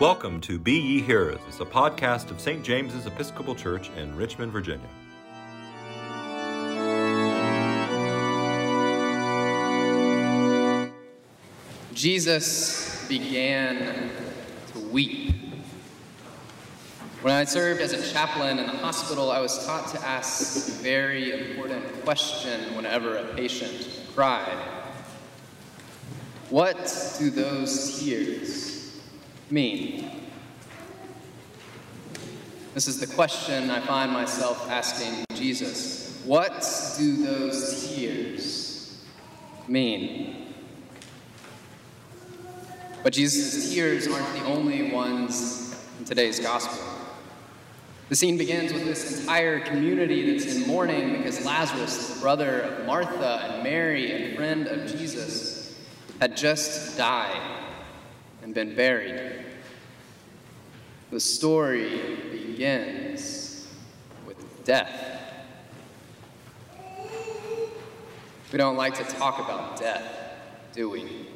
Welcome to Be Ye Hearers. It's a podcast of St. James's Episcopal Church in Richmond, Virginia. Jesus began to weep. When I served as a chaplain in the hospital, I was taught to ask a very important question whenever a patient cried. What do those tears mean? This is the question I find myself asking Jesus. What do those tears mean? But Jesus' tears aren't the only ones in today's gospel. The scene begins with this entire community that's in mourning because Lazarus, the brother of Martha and Mary and friend of Jesus, had just died and been buried. The story begins with death. We don't like to talk about death, do we?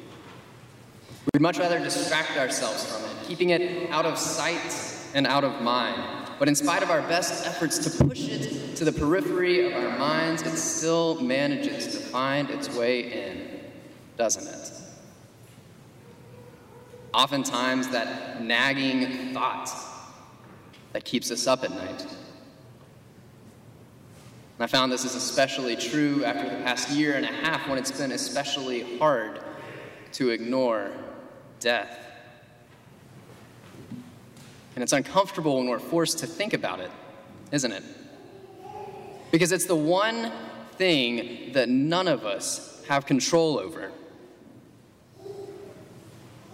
We'd much rather distract ourselves from it, keeping it out of sight and out of mind. But in spite of our best efforts to push it to the periphery of our minds, it still manages to find its way in, doesn't it? Oftentimes, that nagging thought that keeps us up at night. And I found this is especially true after the past year and a half when it's been especially hard to ignore death. And it's uncomfortable when we're forced to think about it, isn't it? Because it's the one thing that none of us have control over.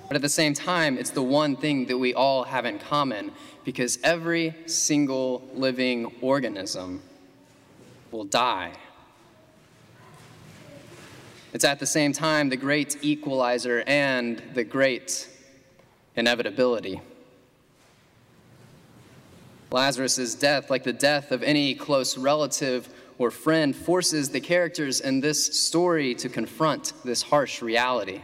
But at the same time, it's the one thing that we all have in common because every single living organism will die. It's at the same time the great equalizer and the great inevitability. Lazarus' death, like the death of any close relative or friend, forces the characters in this story to confront this harsh reality.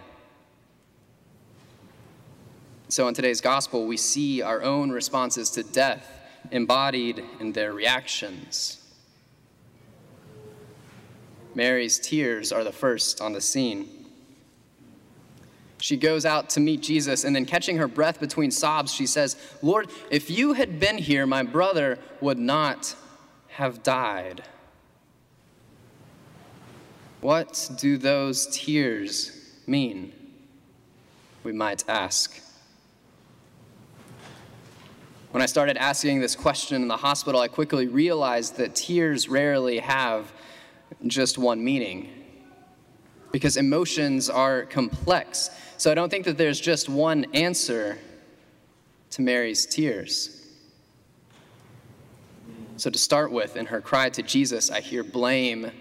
So, in today's gospel, we see our own responses to death embodied in their reactions. Mary's tears are the first on the scene. She goes out to meet Jesus, and then, catching her breath between sobs, she says, Lord, if you had been here, my brother would not have died. What do those tears mean? We might ask. When I started asking this question in the hospital, I quickly realized that tears rarely have just one meaning because emotions are complex. So I don't think that there's just one answer to Mary's tears. So, to start with, in her cry to Jesus, I hear blame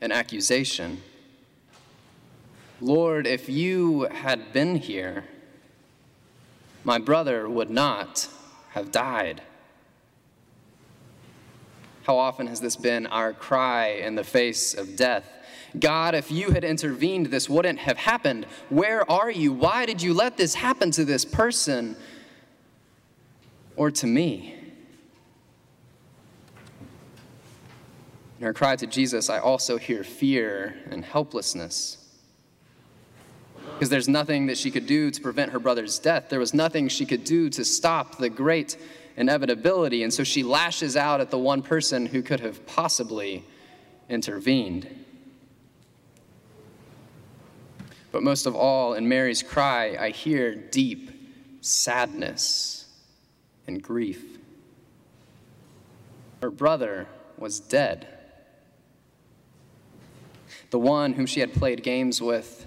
and accusation. Lord, if you had been here, my brother would not have died. How often has this been our cry in the face of death? God, if you had intervened, this wouldn't have happened. Where are you? Why did you let this happen to this person or to me? In her cry to Jesus, I also hear fear and helplessness. Because there's nothing that she could do to prevent her brother's death. There was nothing she could do to stop the great inevitability. And so she lashes out at the one person who could have possibly intervened. But most of all, in Mary's cry, I hear deep sadness and grief. Her brother was dead. The one whom she had played games with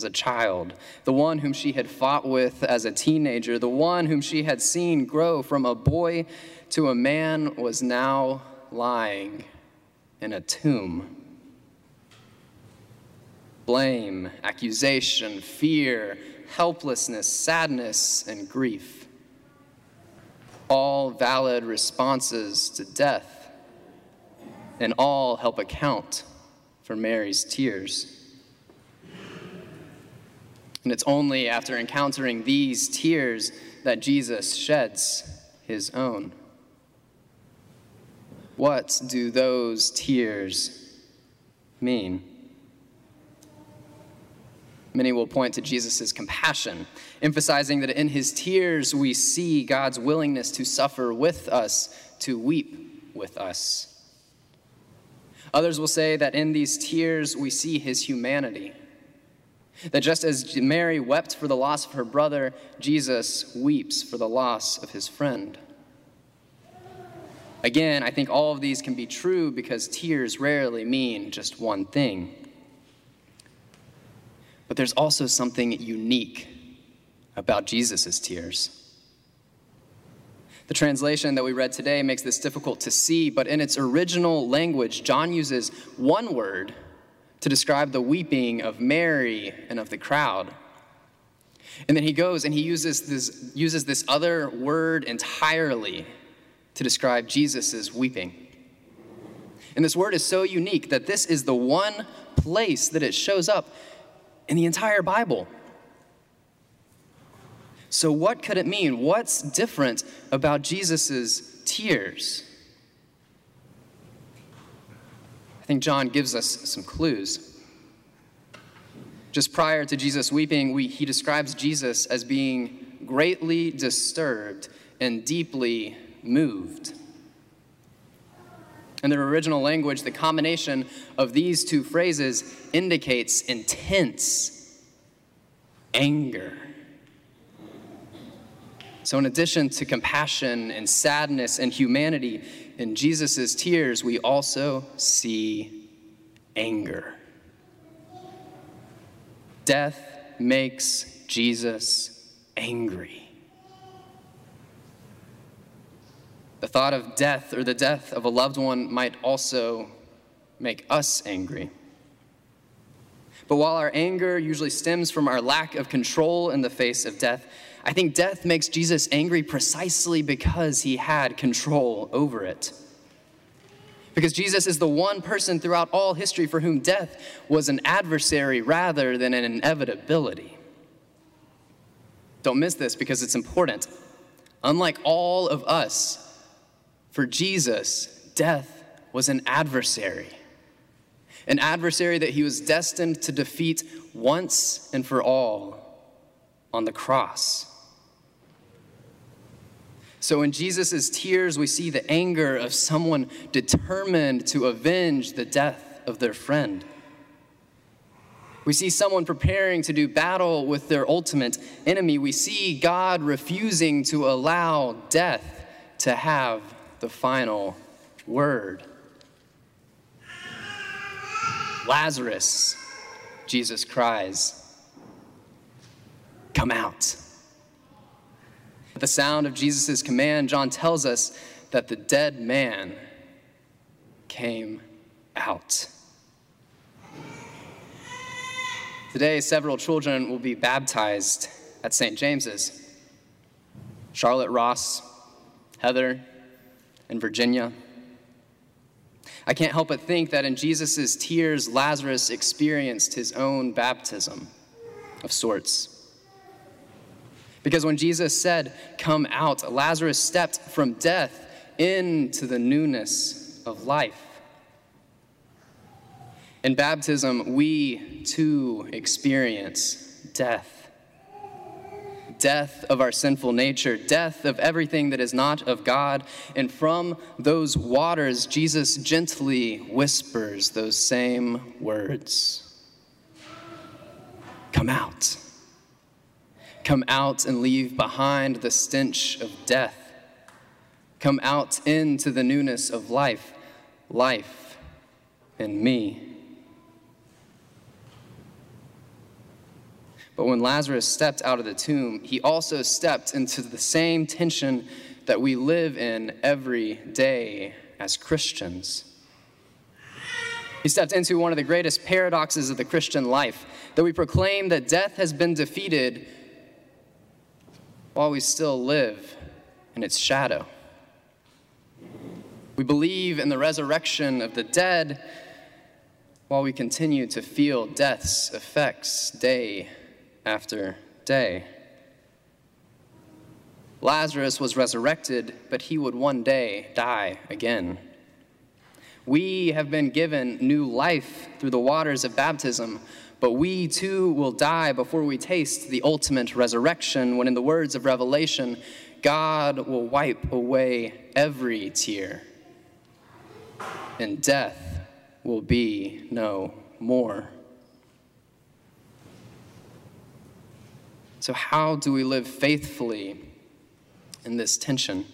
as a child, the one whom she had fought with as a teenager, the one whom she had seen grow from a boy to a man, was now lying in a tomb. Blame, accusation, fear, helplessness, sadness, and grief. All valid responses to death, and all help account for Mary's tears. And it's only after encountering these tears that Jesus sheds his own. What do those tears mean? Many will point to Jesus' compassion, emphasizing that in his tears we see God's willingness to suffer with us, to weep with us. Others will say that in these tears we see his humanity. That just as Mary wept for the loss of her brother, Jesus weeps for the loss of his friend. Again, I think all of these can be true because tears rarely mean just one thing. But there's also something unique about Jesus' tears. The translation that we read today makes this difficult to see, but in its original language, John uses one word to describe the weeping of Mary and of the crowd. And then he goes and he uses this, uses this other word entirely to describe Jesus' weeping. And this word is so unique that this is the one place that it shows up in the entire Bible. So, what could it mean? What's different about Jesus' tears? I think John gives us some clues. Just prior to Jesus weeping, we, he describes Jesus as being greatly disturbed and deeply moved. In their original language, the combination of these two phrases indicates intense anger. So, in addition to compassion and sadness and humanity, in Jesus' tears, we also see anger. Death makes Jesus angry. The thought of death or the death of a loved one might also make us angry. But while our anger usually stems from our lack of control in the face of death, I think death makes Jesus angry precisely because he had control over it. Because Jesus is the one person throughout all history for whom death was an adversary rather than an inevitability. Don't miss this because it's important. Unlike all of us, for Jesus, death was an adversary, an adversary that he was destined to defeat once and for all on the cross. So, in Jesus' tears, we see the anger of someone determined to avenge the death of their friend. We see someone preparing to do battle with their ultimate enemy. We see God refusing to allow death to have the final word. Lazarus, Jesus cries, come out. At the sound of Jesus' command, John tells us that the dead man came out. Today, several children will be baptized at St. James's. Charlotte Ross, Heather, and Virginia. I can't help but think that in Jesus' tears, Lazarus experienced his own baptism of sorts. Because when Jesus said, Come out, Lazarus stepped from death into the newness of life. In baptism, we too experience death death of our sinful nature, death of everything that is not of God. And from those waters, Jesus gently whispers those same words Come out. Come out and leave behind the stench of death. Come out into the newness of life, life in me. But when Lazarus stepped out of the tomb, he also stepped into the same tension that we live in every day as Christians. He stepped into one of the greatest paradoxes of the Christian life that we proclaim that death has been defeated while we still live in its shadow. We believe in the resurrection of the dead while we continue to feel death's effects day after day. Lazarus was resurrected, but he would one day die again. We have been given new life through the waters of baptism, but we too will die before we taste the ultimate resurrection, when, in the words of Revelation, God will wipe away every tear, and death will be no more. So, how do we live faithfully in this tension?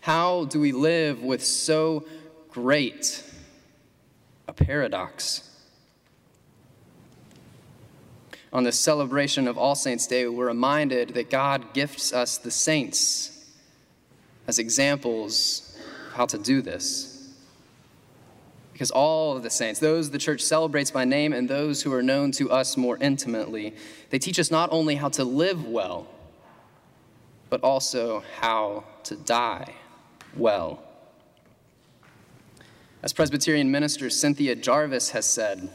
How do we live with so great a paradox? On the celebration of All Saints' Day, we're reminded that God gifts us the saints as examples of how to do this. Because all of the saints, those the church celebrates by name and those who are known to us more intimately, they teach us not only how to live well, but also how to die well. As Presbyterian minister Cynthia Jarvis has said,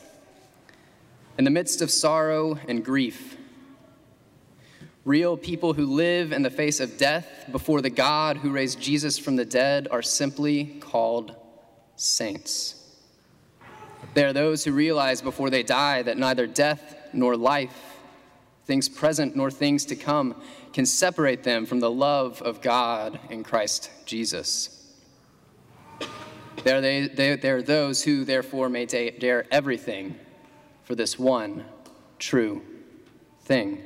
in the midst of sorrow and grief, real people who live in the face of death before the God who raised Jesus from the dead are simply called saints. They are those who realize before they die that neither death nor life, things present nor things to come, can separate them from the love of God in Christ Jesus. They they, they, they are those who, therefore, may dare everything for this one true thing.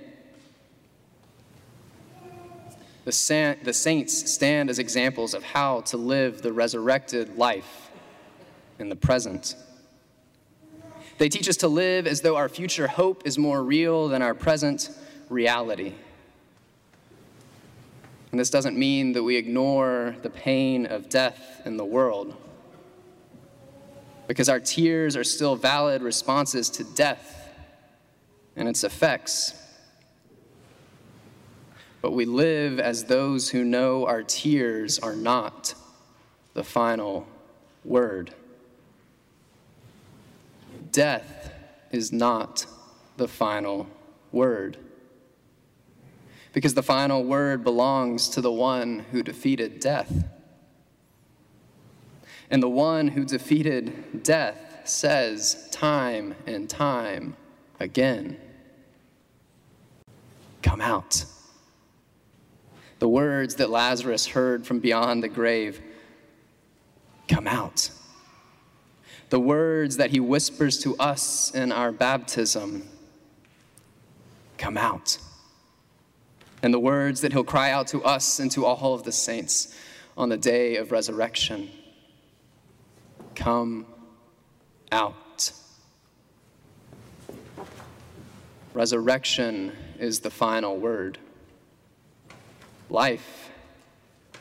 The, the saints stand as examples of how to live the resurrected life in the present. They teach us to live as though our future hope is more real than our present reality. And this doesn't mean that we ignore the pain of death in the world because our tears are still valid responses to death and its effects. But we live as those who know our tears are not the final word. Death is not the final word. Because the final word belongs to the one who defeated death. And the one who defeated death says time and time again Come out. The words that Lazarus heard from beyond the grave Come out. The words that he whispers to us in our baptism Come out. And the words that he'll cry out to us and to all of the saints on the day of resurrection come out. Resurrection is the final word. Life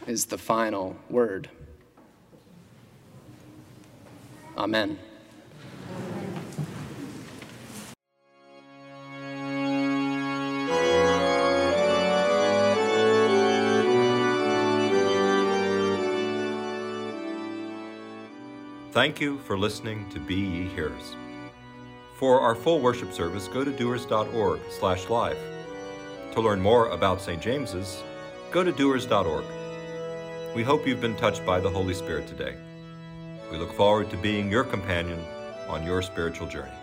is the final word. Amen. Thank you for listening to Be Ye Hearers. For our full worship service, go to doers.org slash live. To learn more about St. James's, go to doers.org. We hope you've been touched by the Holy Spirit today. We look forward to being your companion on your spiritual journey.